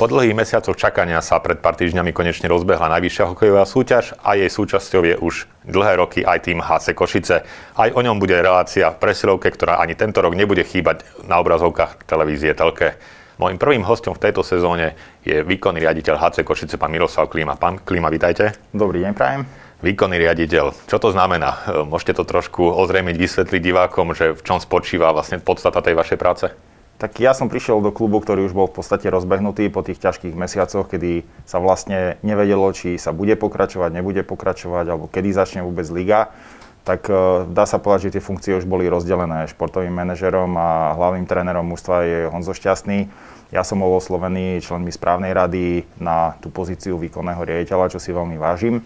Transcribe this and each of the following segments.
Po dlhých mesiacoch čakania sa pred pár týždňami konečne rozbehla najvyššia hokejová súťaž a jej súčasťou je už dlhé roky aj tým HC Košice. Aj o ňom bude relácia v presilovke, ktorá ani tento rok nebude chýbať na obrazovkách televízie Telke. Mojím prvým hostom v tejto sezóne je výkonný riaditeľ HC Košice, pán Miroslav Klíma. Pán Klíma, vítajte. Dobrý deň, prajem. Výkonný riaditeľ. Čo to znamená? Môžete to trošku ozrejmiť, vysvetliť divákom, že v čom spočíva vlastne podstata tej vašej práce? Tak ja som prišiel do klubu, ktorý už bol v podstate rozbehnutý po tých ťažkých mesiacoch, kedy sa vlastne nevedelo, či sa bude pokračovať, nebude pokračovať, alebo kedy začne vôbec liga. Tak uh, dá sa povedať, že tie funkcie už boli rozdelené. Športovým manažerom a hlavným trénerom mužstva je Honzo Šťastný. Ja som bol oslovený členmi správnej rady na tú pozíciu výkonného riaditeľa, čo si veľmi vážim.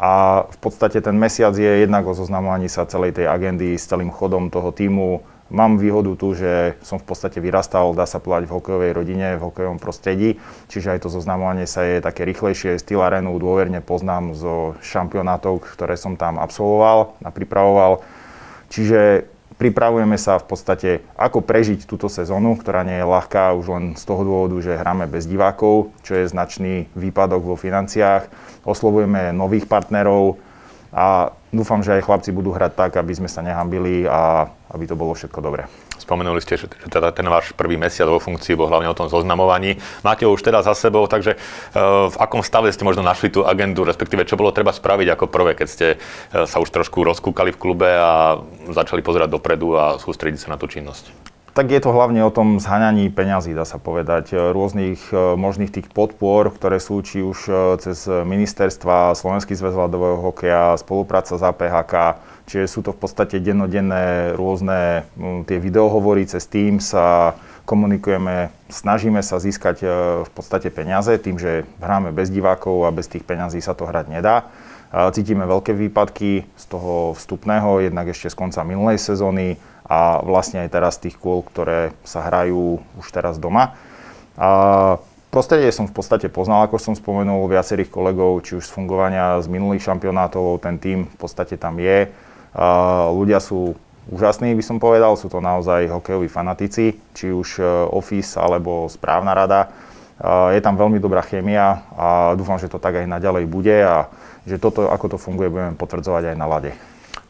A v podstate ten mesiac je jednak o zoznamovaní sa celej tej agendy s celým chodom toho týmu, Mám výhodu tu, že som v podstate vyrastal, dá sa povedať, v hokejovej rodine, v hokejovom prostredí, čiže aj to zoznamovanie sa je také rýchlejšie. Styl arénu dôverne poznám zo šampionátov, ktoré som tam absolvoval a pripravoval. Čiže pripravujeme sa v podstate, ako prežiť túto sezónu, ktorá nie je ľahká už len z toho dôvodu, že hráme bez divákov, čo je značný výpadok vo financiách. Oslovujeme nových partnerov, a dúfam, že aj chlapci budú hrať tak, aby sme sa nehambili a aby to bolo všetko dobré. Spomenuli ste, že teda ten váš prvý mesiac vo funkcii bol hlavne o tom zoznamovaní. Máte ho už teda za sebou, takže uh, v akom stave ste možno našli tú agendu, respektíve čo bolo treba spraviť ako prvé, keď ste uh, sa už trošku rozkúkali v klube a začali pozerať dopredu a sústrediť sa na tú činnosť? Tak je to hlavne o tom zhaňaní peňazí, dá sa povedať, e, rôznych e, možných tých podpor, ktoré sú či už e, cez ministerstva, Slovenský zväz ľadového hokeja, spolupráca s APHK, čiže sú to v podstate dennodenné rôzne tie videohovory cez Teams a komunikujeme, snažíme sa získať v podstate peniaze tým, že hráme bez divákov a bez tých peňazí sa to hrať nedá. Cítime veľké výpadky z toho vstupného, jednak ešte z konca minulej sezóny, a vlastne aj teraz tých kôl, ktoré sa hrajú už teraz doma. A prostredie som v podstate poznal, ako som spomenul, viacerých kolegov, či už z fungovania z minulých šampionátov, ten tým v podstate tam je. Ľudia sú úžasní, by som povedal, sú to naozaj hokejoví fanatici, či už e, office alebo správna rada. Je tam veľmi dobrá chémia a dúfam, že to tak aj naďalej bude a že toto, ako to funguje, budeme potvrdzovať aj na lade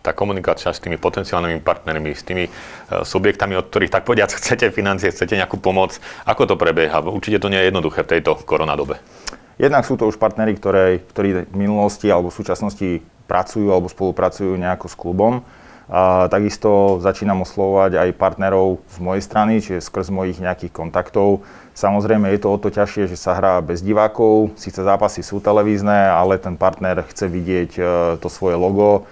tá komunikácia s tými potenciálnymi partnermi, s tými uh, subjektami, od ktorých tak povediac chcete financie, chcete nejakú pomoc, ako to prebieha? Určite to nie je jednoduché v tejto koronadobe. Jednak sú to už partnery, ktoré, ktorí v minulosti alebo v súčasnosti pracujú alebo spolupracujú nejako s klubom. A takisto začínam oslovovať aj partnerov z mojej strany, čiže skrz mojich nejakých kontaktov. Samozrejme je to o to ťažšie, že sa hrá bez divákov, síce zápasy sú televízne, ale ten partner chce vidieť e, to svoje logo,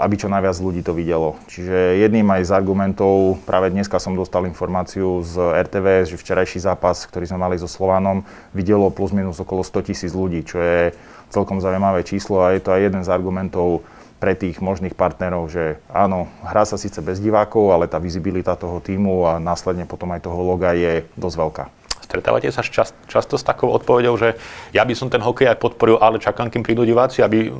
aby čo najviac ľudí to videlo. Čiže jedným aj z argumentov, práve dneska som dostal informáciu z RTVS, že včerajší zápas, ktorý sme mali so Slovanom, videlo plus minus okolo 100 tisíc ľudí, čo je celkom zaujímavé číslo a je to aj jeden z argumentov pre tých možných partnerov, že áno, hrá sa síce bez divákov, ale tá vizibilita toho týmu a následne potom aj toho loga je dosť veľká. Stretávate sa čas, často s takou odpovedou, že ja by som ten hokej aj podporil, ale čakám, kým prídu diváci, aby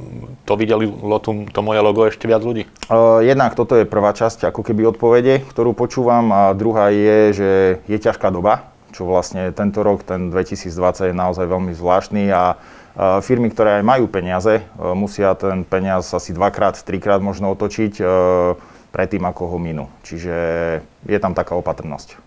to videli to, to moje logo ešte viac ľudí? Uh, jednak toto je prvá časť ako keby odpovede, ktorú počúvam a druhá je, že je ťažká doba, čo vlastne tento rok, ten 2020 je naozaj veľmi zvláštny a firmy, ktoré aj majú peniaze, e, musia ten peniaz asi dvakrát, trikrát možno otočiť e, predtým, ako ho minú. Čiže je tam taká opatrnosť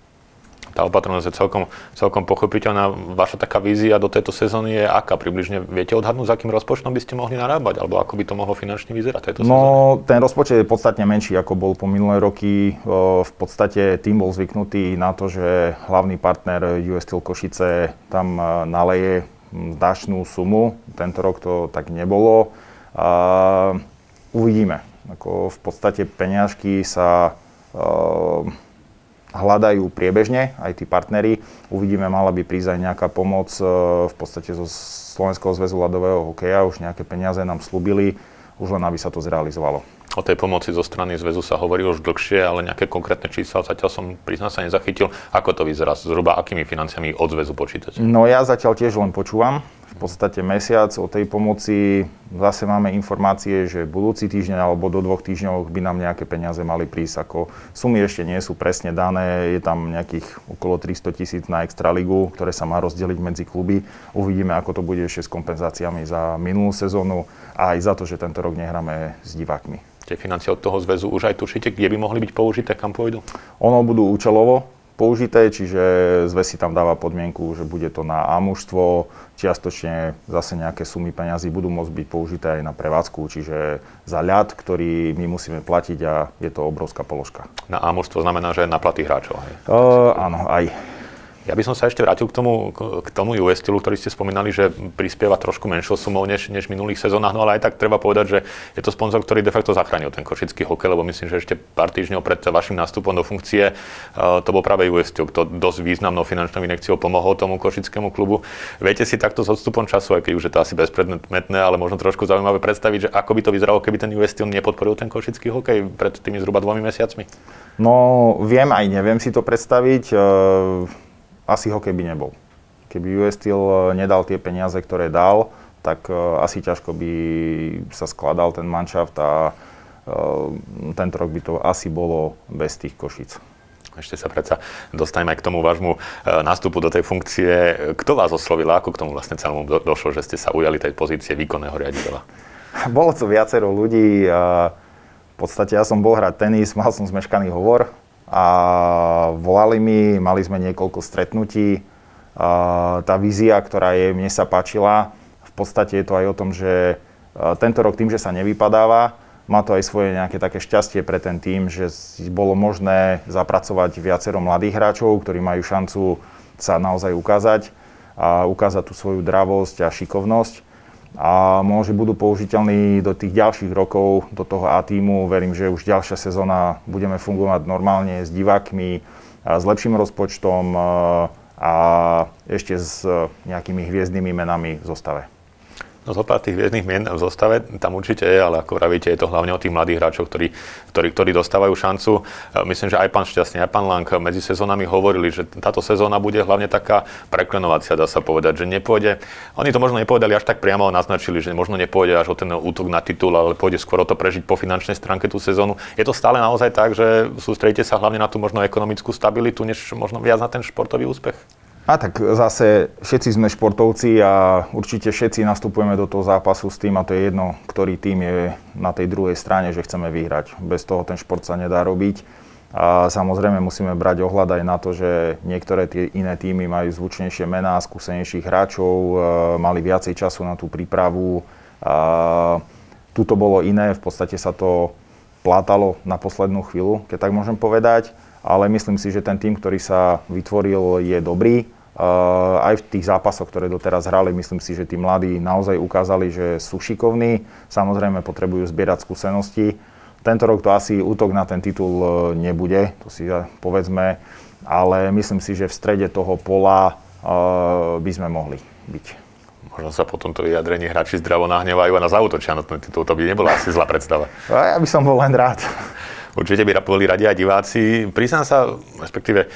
tá opatrnosť je celkom, celkom pochopiteľná. Vaša taká vízia do tejto sezóny je aká? Približne viete odhadnúť, s akým rozpočtom by ste mohli narábať? Alebo ako by to mohlo finančne vyzerať tejto no, sezóny? ten rozpočet je podstatne menší, ako bol po minulé roky. V podstate tým bol zvyknutý na to, že hlavný partner US Steel Košice tam naleje značnú sumu. Tento rok to tak nebolo. uvidíme. Ako v podstate peňažky sa hľadajú priebežne, aj tí partnery. Uvidíme, mala by prísť aj nejaká pomoc e, v podstate zo Slovenského zväzu ľadového hokeja, už nejaké peniaze nám slúbili, už len aby sa to zrealizovalo. O tej pomoci zo strany zväzu sa hovorí už dlhšie, ale nejaké konkrétne čísla zatiaľ som priznám sa nezachytil. Ako to vyzerá? Zhruba akými financiami od zväzu počítate? No ja zatiaľ tiež len počúvam. V podstate mesiac o tej pomoci. Zase máme informácie, že budúci týždeň alebo do dvoch týždňov by nám nejaké peniaze mali prísť. Ako sumy ešte nie sú presne dané, je tam nejakých okolo 300 tisíc na Extraligu, ktoré sa má rozdeliť medzi kluby. Uvidíme, ako to bude ešte s kompenzáciami za minulú sezónu a aj za to, že tento rok nehráme s divákmi. Tie financie od toho zväzu už aj tušíte, kde by mohli byť použité, kam pôjdu? Ono budú účelovo, použité, čiže zväz si tam dáva podmienku, že bude to na A mužstvo, čiastočne zase nejaké sumy peňazí budú môcť byť použité aj na prevádzku, čiže za ľad, ktorý my musíme platiť a je to obrovská položka. Na A mužstvo znamená, že na platy hráčov, hej? Uh, áno, aj. Ja by som sa ešte vrátil k tomu, k tomu US Steelu, ktorý ste spomínali, že prispieva trošku menšou sumou než, než v minulých sezónach, no ale aj tak treba povedať, že je to sponzor, ktorý de facto zachránil ten košický hokej, lebo myslím, že ešte pár týždňov pred vašim nástupom do funkcie uh, to bol práve US Steel, kto dosť významnou finančnou inekciou pomohol tomu košickému klubu. Viete si takto s odstupom času, aj keď už je to asi bezpredmetné, ale možno trošku zaujímavé predstaviť, že ako by to vyzeralo, keby ten US Steel nepodporil ten košický hokej pred tými zhruba dvomi mesiacmi? No, viem aj neviem si to predstaviť. Asi ho keby nebol. Keby US Steel eh, nedal tie peniaze, ktoré dal, tak uh, asi ťažko by sa skladal ten manšaft a uh, tento rok by to asi bolo bez tých košic. Ešte sa predsa dostaneme aj k tomu vášmu nástupu do tej funkcie. Kto vás oslovil, ako k tomu vlastne celému do, došlo, že ste sa ujali tej pozície výkonného riaditeľa? Bolo to viacero ľudí. V podstate ja som bol hrať tenis, mal som zmeškaný hovor, a volali mi, mali sme niekoľko stretnutí. Tá vízia, ktorá je, mne sa páčila, v podstate je to aj o tom, že tento rok tým, že sa nevypadáva, má to aj svoje nejaké také šťastie pre ten tým, že bolo možné zapracovať viacero mladých hráčov, ktorí majú šancu sa naozaj ukázať a ukázať tú svoju dravosť a šikovnosť a môže budú použiteľní do tých ďalších rokov, do toho A týmu. Verím, že už ďalšia sezóna budeme fungovať normálne s divákmi, s lepším rozpočtom a ešte s nejakými hviezdnymi menami v zostave. No pár tých hviezdnych mien v zostave tam určite je, ale ako pravíte, je to hlavne o tých mladých hráčov, ktorí, ktorí, ktorí dostávajú šancu. E, myslím, že aj pán Šťastný, aj pán Lang medzi sezónami hovorili, že táto sezóna bude hlavne taká preklenovacia, dá sa povedať, že nepôjde, oni to možno nepovedali až tak priamo, naznačili, že možno nepôjde až o ten útok na titul, ale pôjde skôr o to prežiť po finančnej stránke tú sezónu. Je to stále naozaj tak, že sústredíte sa hlavne na tú možno ekonomickú stabilitu, než možno viac na ten športový úspech? A tak zase všetci sme športovci a určite všetci nastupujeme do toho zápasu s tým a to je jedno, ktorý tým je na tej druhej strane, že chceme vyhrať. Bez toho ten šport sa nedá robiť. A samozrejme musíme brať ohľad aj na to, že niektoré tie iné týmy majú zvučnejšie mená, skúsenejších hráčov, e, mali viacej času na tú prípravu. A tuto bolo iné, v podstate sa to plátalo na poslednú chvíľu, keď tak môžem povedať ale myslím si, že ten tým, ktorý sa vytvoril, je dobrý. Uh, aj v tých zápasoch, ktoré doteraz hrali, myslím si, že tí mladí naozaj ukázali, že sú šikovní. Samozrejme potrebujú zbierať skúsenosti. Tento rok to asi útok na ten titul uh, nebude, to si povedzme, ale myslím si, že v strede toho pola by sme mohli byť. Možno sa po tomto vyjadrení hráči zdravo nahnevajú a nás zautočia na ten titul. To by nebola asi zlá predstava. Ja by som bol len rád. Určite by boli radi aj diváci. Priznám sa, respektíve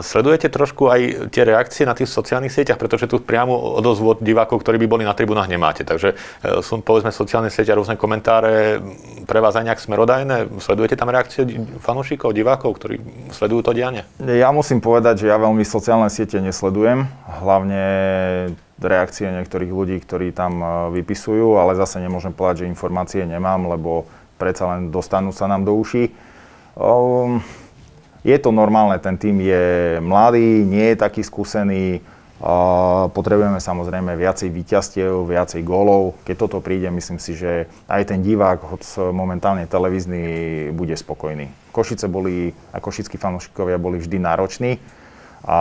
sledujete trošku aj tie reakcie na tých sociálnych sieťach, pretože tu priamo odozvu od divákov, ktorí by boli na tribunách, nemáte. Takže uh, sú povedzme sociálne siete a rôzne komentáre pre vás aj nejak smerodajné. Sledujete tam reakcie fanúšikov, divákov, ktorí sledujú to dianie? Ja musím povedať, že ja veľmi sociálne siete nesledujem. Hlavne reakcie niektorých ľudí, ktorí tam e, vypisujú, ale zase nemôžem povedať, že informácie nemám, lebo predsa len dostanú sa nám do uší. Um, je to normálne, ten tým je mladý, nie je taký skúsený, uh, potrebujeme samozrejme viacej výťastiev, viacej gólov. Keď toto príde, myslím si, že aj ten divák, hoď momentálne televízny, bude spokojný. Košice boli, a košickí fanúšikovia boli vždy nároční. A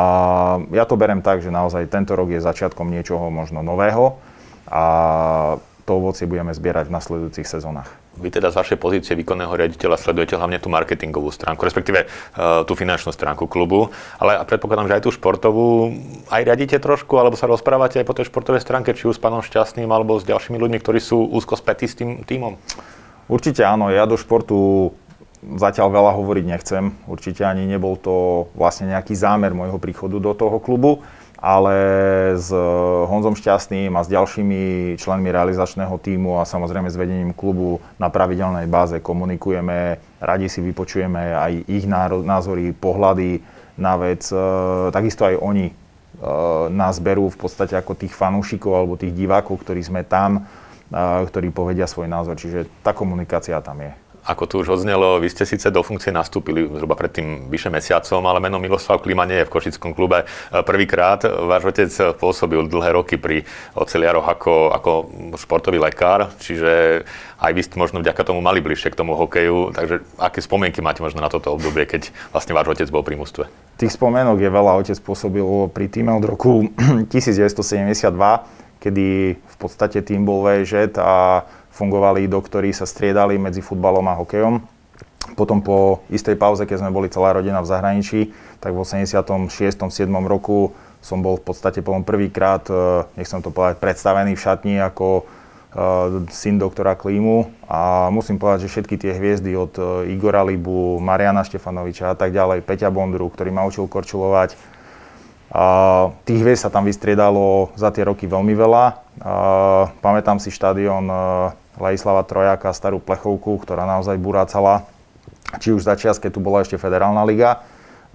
ja to berem tak, že naozaj tento rok je začiatkom niečoho možno nového a to ovocie budeme zbierať v nasledujúcich sezónach. Vy teda z vašej pozície výkonného riaditeľa sledujete hlavne tú marketingovú stránku, respektíve uh, tú finančnú stránku klubu, ale predpokladám, že aj tú športovú aj riadite trošku, alebo sa rozprávate aj po tej športovej stránke, či už s pánom Šťastným, alebo s ďalšími ľuďmi, ktorí sú úzko spätí s tým týmom? Určite áno, ja do športu zatiaľ veľa hovoriť nechcem. Určite ani nebol to vlastne nejaký zámer môjho príchodu do toho klubu ale s Honzom Šťastným a s ďalšími členmi realizačného týmu a samozrejme s vedením klubu na pravidelnej báze komunikujeme, radi si vypočujeme aj ich názory, pohľady na vec. E, takisto aj oni e, nás berú v podstate ako tých fanúšikov alebo tých divákov, ktorí sme tam, ktorí povedia svoj názor. Čiže tá komunikácia tam je. Ako tu už odznelo, vy ste síce do funkcie nastúpili zhruba pred tým vyše mesiacom, ale meno Miloslav Klima nie je v Košickom klube prvýkrát. Váš otec pôsobil dlhé roky pri oceliaroch ako, ako športový lekár, čiže aj vy ste možno vďaka tomu mali bližšie k tomu hokeju. Takže aké spomienky máte možno na toto obdobie, keď vlastne váš otec bol pri mústve? Tých spomienok je veľa. Otec pôsobil pri týme od roku 1972, kedy v podstate tým bol VŽ a fungovali doktori, sa striedali medzi futbalom a hokejom. Potom po istej pauze, keď sme boli celá rodina v zahraničí, tak v 86. 7. roku som bol v podstate potom prvýkrát, eh, nechcem to povedať, predstavený v šatni ako eh, syn doktora Klímu a musím povedať, že všetky tie hviezdy od eh, Igora Libu, Mariana Štefanoviča a tak ďalej, Peťa Bondru, ktorý ma učil korčulovať, a tých hviezd sa tam vystriedalo za tie roky veľmi veľa. A pamätám si štadión Ladislava Trojaka, starú plechovku, ktorá naozaj burácala, či už začias, keď tu bola ešte federálna liga,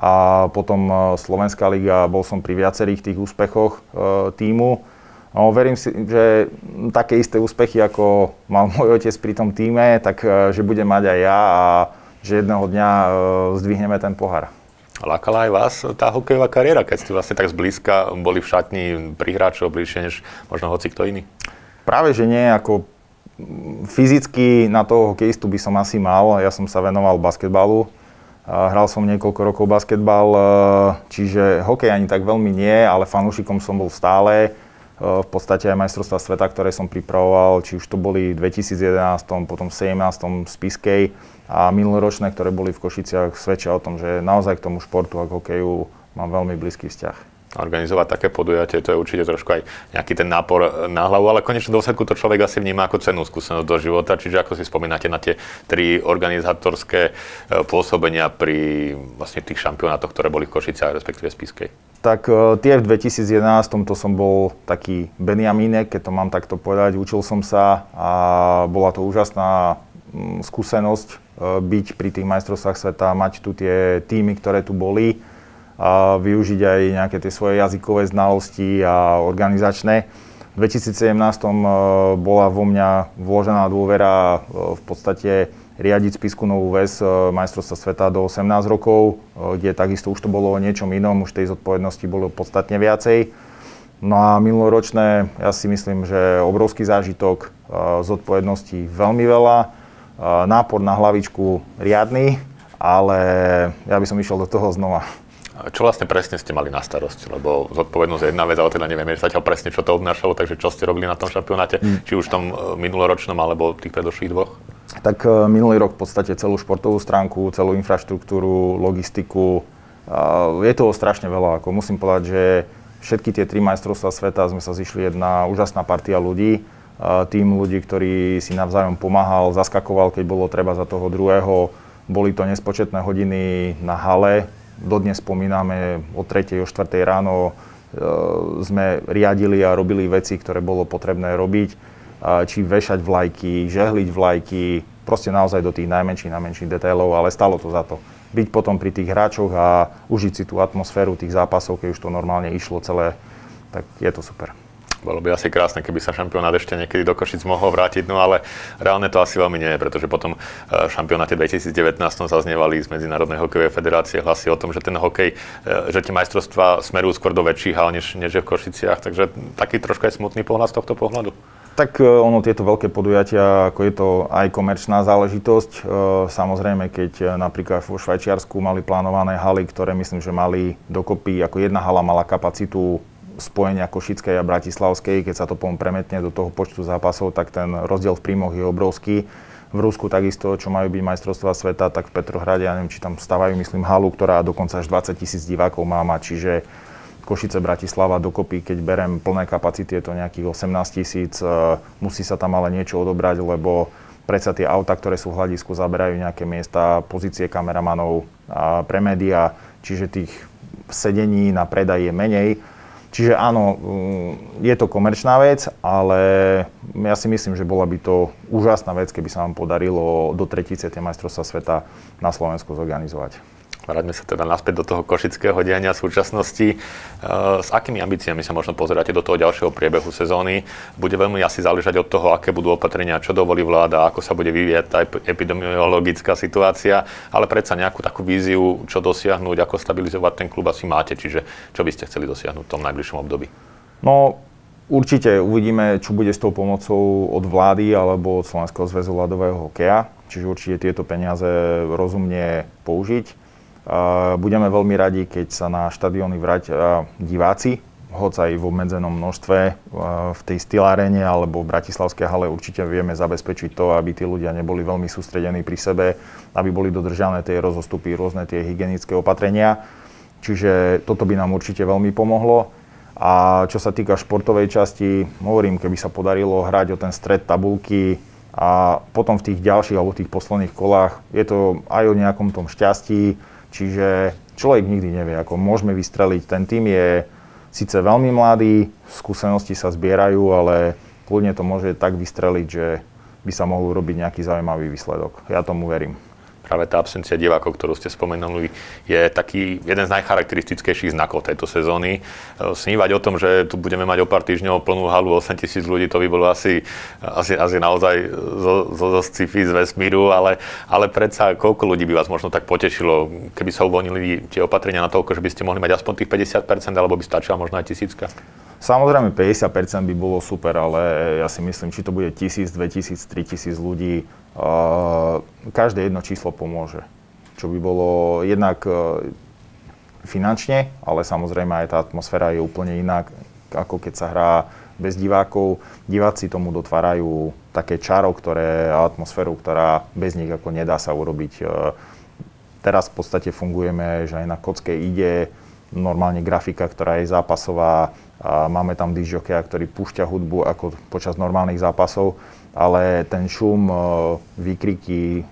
a potom e, Slovenská liga, bol som pri viacerých tých úspechoch e, týmu. No, verím si, že také isté úspechy, ako mal môj otec pri tom týme, tak e, že budem mať aj ja a že jedného dňa zdvihneme ten pohár. Lákala aj vás tá hokejová kariéra, keď ste vlastne tak zblízka boli v šatni pri hráčov bližšie než možno hoci kto iný? Práve, že nie, ako fyzicky na toho hokejistu by som asi mal. Ja som sa venoval basketbalu. Hral som niekoľko rokov basketbal, e, čiže hokej ani tak veľmi nie, ale fanúšikom som bol stále. E, v podstate aj majstrovstvá sveta, ktoré som pripravoval, či už to boli v 2011, potom v 17. v Spiskej a minuloročné, ktoré boli v Košiciach, svedčia o tom, že naozaj k tomu športu a k hokeju mám veľmi blízky vzťah organizovať také podujatie, to je určite trošku aj nejaký ten nápor na hlavu, ale konečne dôsledku to človek asi vníma ako cenú skúsenosť do života, čiže ako si spomínate na tie tri organizátorské e, pôsobenia pri vlastne tých šampionátoch, ktoré boli v Košiciach, respektíve Spiskej. Tak e, tie v 2011 to som bol taký Benjamínek, keď to mám takto povedať. Učil som sa a bola to úžasná mm, skúsenosť e, byť pri tých majstrovstvách sveta, mať tu tie týmy, ktoré tu boli využiť aj nejaké tie svoje jazykové znalosti a organizačné. V 2017 e, bola vo mňa vložená dôvera e, v podstate riadiť spisku Novú väz e, majstrovstva sveta do 18 rokov, kde takisto už to bolo o niečom inom, už tej zodpovednosti bolo podstatne viacej. No a minuloročné, ja si myslím, že obrovský zážitok, zodpovednosti veľmi veľa, nápor na hlavičku riadny, ale ja by som išiel do toho znova. Čo vlastne presne ste mali na starosti? Lebo zodpovednosť je jedna vec, ale teda nevieme zatiaľ presne, čo to obnášalo, takže čo ste robili na tom šampionáte, mm. či už v tom e, minuloročnom alebo tých predošlých dvoch? Tak e, minulý rok v podstate celú športovú stránku, celú infraštruktúru, logistiku. Je toho strašne veľa. Ako musím povedať, že všetky tie tri majstrovstvá sveta sme sa zišli jedna úžasná partia ľudí. Tým ľudí, ktorí si navzájom pomáhal, zaskakoval, keď bolo treba za toho druhého. Boli to nespočetné hodiny na hale, dodnes spomíname o 3. o 4. ráno e, sme riadili a robili veci, ktoré bolo potrebné robiť, či vešať vlajky, žehliť vlajky, proste naozaj do tých najmenších, najmenších detailov, ale stalo to za to. Byť potom pri tých hráčoch a užiť si tú atmosféru tých zápasov, keď už to normálne išlo celé, tak je to super. Bolo by asi krásne, keby sa šampionát ešte niekedy do Košic mohol vrátiť, no ale reálne to asi veľmi nie je, pretože potom v e, šampionáte 2019 zaznievali z Medzinárodnej hokejovej federácie hlasy o tom, že ten hokej, e, že tie majstrovstvá smerujú skôr do väčších hal, než, než je v Košiciach, takže taký troška je smutný pohľad z tohto pohľadu. Tak e, ono, tieto veľké podujatia, ako je to aj komerčná záležitosť. Samozrejme, keď napríklad vo Švajčiarsku mali plánované haly, ktoré myslím, že mali dokopy, ako jedna hala mala kapacitu spojenia Košickej a Bratislavskej, keď sa to potom premetne do toho počtu zápasov, tak ten rozdiel v príjmoch je obrovský. V Rusku takisto, čo majú byť majstrovstvá sveta, tak v Petrohrade, ja neviem, či tam stavajú, myslím, halu, ktorá dokonca až 20 tisíc divákov má mať, čiže Košice, Bratislava dokopy, keď berem plné kapacity, je to nejakých 18 tisíc. E, musí sa tam ale niečo odobrať, lebo predsa tie auta, ktoré sú v hľadisku, zaberajú nejaké miesta, pozície kameramanov pre médiá, čiže tých sedení na predaj je menej Čiže áno, mm, je to komerčná vec, ale ja si myslím, že bola by to úžasná vec, keby sa nám podarilo do tretice majstrovstva sveta na Slovensku zorganizovať. Vráťme sa teda naspäť do toho košického diania súčasnosti. E, s akými ambíciami sa možno pozeráte do toho ďalšieho priebehu sezóny? Bude veľmi asi záležať od toho, aké budú opatrenia, čo dovolí vláda, ako sa bude vyvíjať tá epidemiologická situácia, ale predsa nejakú takú víziu, čo dosiahnuť, ako stabilizovať ten klub asi máte. Čiže čo by ste chceli dosiahnuť v tom najbližšom období? No, Určite uvidíme, čo bude s tou pomocou od vlády alebo od Slovenského zväzu ľadového hokeja. Čiže určite tieto peniaze rozumne použiť. Budeme veľmi radi, keď sa na štadióny vrátia diváci, hoď aj v obmedzenom množstve v tej stylárene alebo v Bratislavskej hale určite vieme zabezpečiť to, aby tí ľudia neboli veľmi sústredení pri sebe, aby boli dodržané tie rozostupy, rôzne tie hygienické opatrenia. Čiže toto by nám určite veľmi pomohlo. A čo sa týka športovej časti, hovorím, keby sa podarilo hrať o ten stred tabulky a potom v tých ďalších alebo tých posledných kolách, je to aj o nejakom tom šťastí, Čiže človek nikdy nevie, ako môžeme vystreliť. Ten tým je síce veľmi mladý, skúsenosti sa zbierajú, ale kľudne to môže tak vystreliť, že by sa mohol urobiť nejaký zaujímavý výsledok. Ja tomu verím práve tá absencia divákov, ktorú ste spomenuli, je taký jeden z najcharakteristickejších znakov tejto sezóny. E, snívať o tom, že tu budeme mať o pár týždňov plnú halu 8 tisíc ľudí, to by bolo asi, asi, asi naozaj zo, zo, zo sci-fi z vesmíru, ale, ale predsa koľko ľudí by vás možno tak potešilo, keby sa uvoľnili tie opatrenia na toľko, že by ste mohli mať aspoň tých 50%, alebo by stačila možno aj tisícka? Samozrejme 50% by bolo super, ale ja si myslím, či to bude 1000, 2000, 3000 ľudí, každé jedno číslo pomôže. Čo by bolo jednak e, finančne, ale samozrejme aj tá atmosféra je úplne iná, ako keď sa hrá bez divákov. Diváci tomu dotvárajú také čaro, ktoré, atmosféru, ktorá bez nich ako nedá sa urobiť. E, teraz v podstate fungujeme, že aj na kocke ide normálne grafika, ktorá je zápasová, a máme tam disjokeja, ktorý púšťa hudbu ako počas normálnych zápasov, ale ten šum, e, výkriky, e,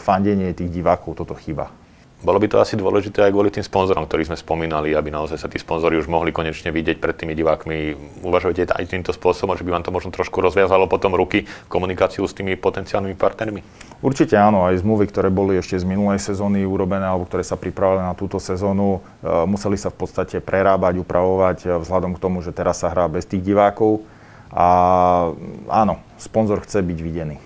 fandenie tých divákov, toto chýba. Bolo by to asi dôležité aj kvôli tým sponzorom, ktorí sme spomínali, aby naozaj sa tí sponzori už mohli konečne vidieť pred tými divákmi. Uvažujete aj týmto spôsobom, že by vám to možno trošku rozviazalo potom ruky komunikáciu s tými potenciálnymi partnermi? Určite áno, aj zmluvy, ktoré boli ešte z minulej sezóny urobené alebo ktoré sa pripravili na túto sezónu, e, museli sa v podstate prerábať, upravovať e, vzhľadom k tomu, že teraz sa hrá bez tých divákov. A áno, sponzor chce byť videný.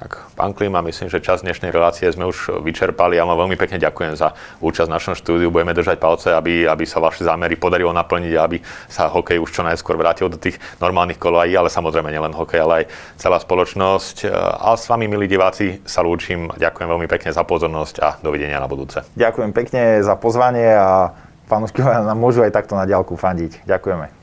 Tak, pán Klima, myslím, že čas dnešnej relácie sme už vyčerpali. Ja vám veľmi pekne ďakujem za účasť v našom štúdiu. Budeme držať palce, aby, aby sa vaše zámery podarilo naplniť a aby sa hokej už čo najskôr vrátil do tých normálnych kolají, ale samozrejme nielen hokej, ale aj celá spoločnosť. A s vami, milí diváci, sa lúčim. Ďakujem veľmi pekne za pozornosť a dovidenia na budúce. Ďakujem pekne za pozvanie a fanúškovia nám môžu aj takto na ďalku fandiť. Ďakujeme.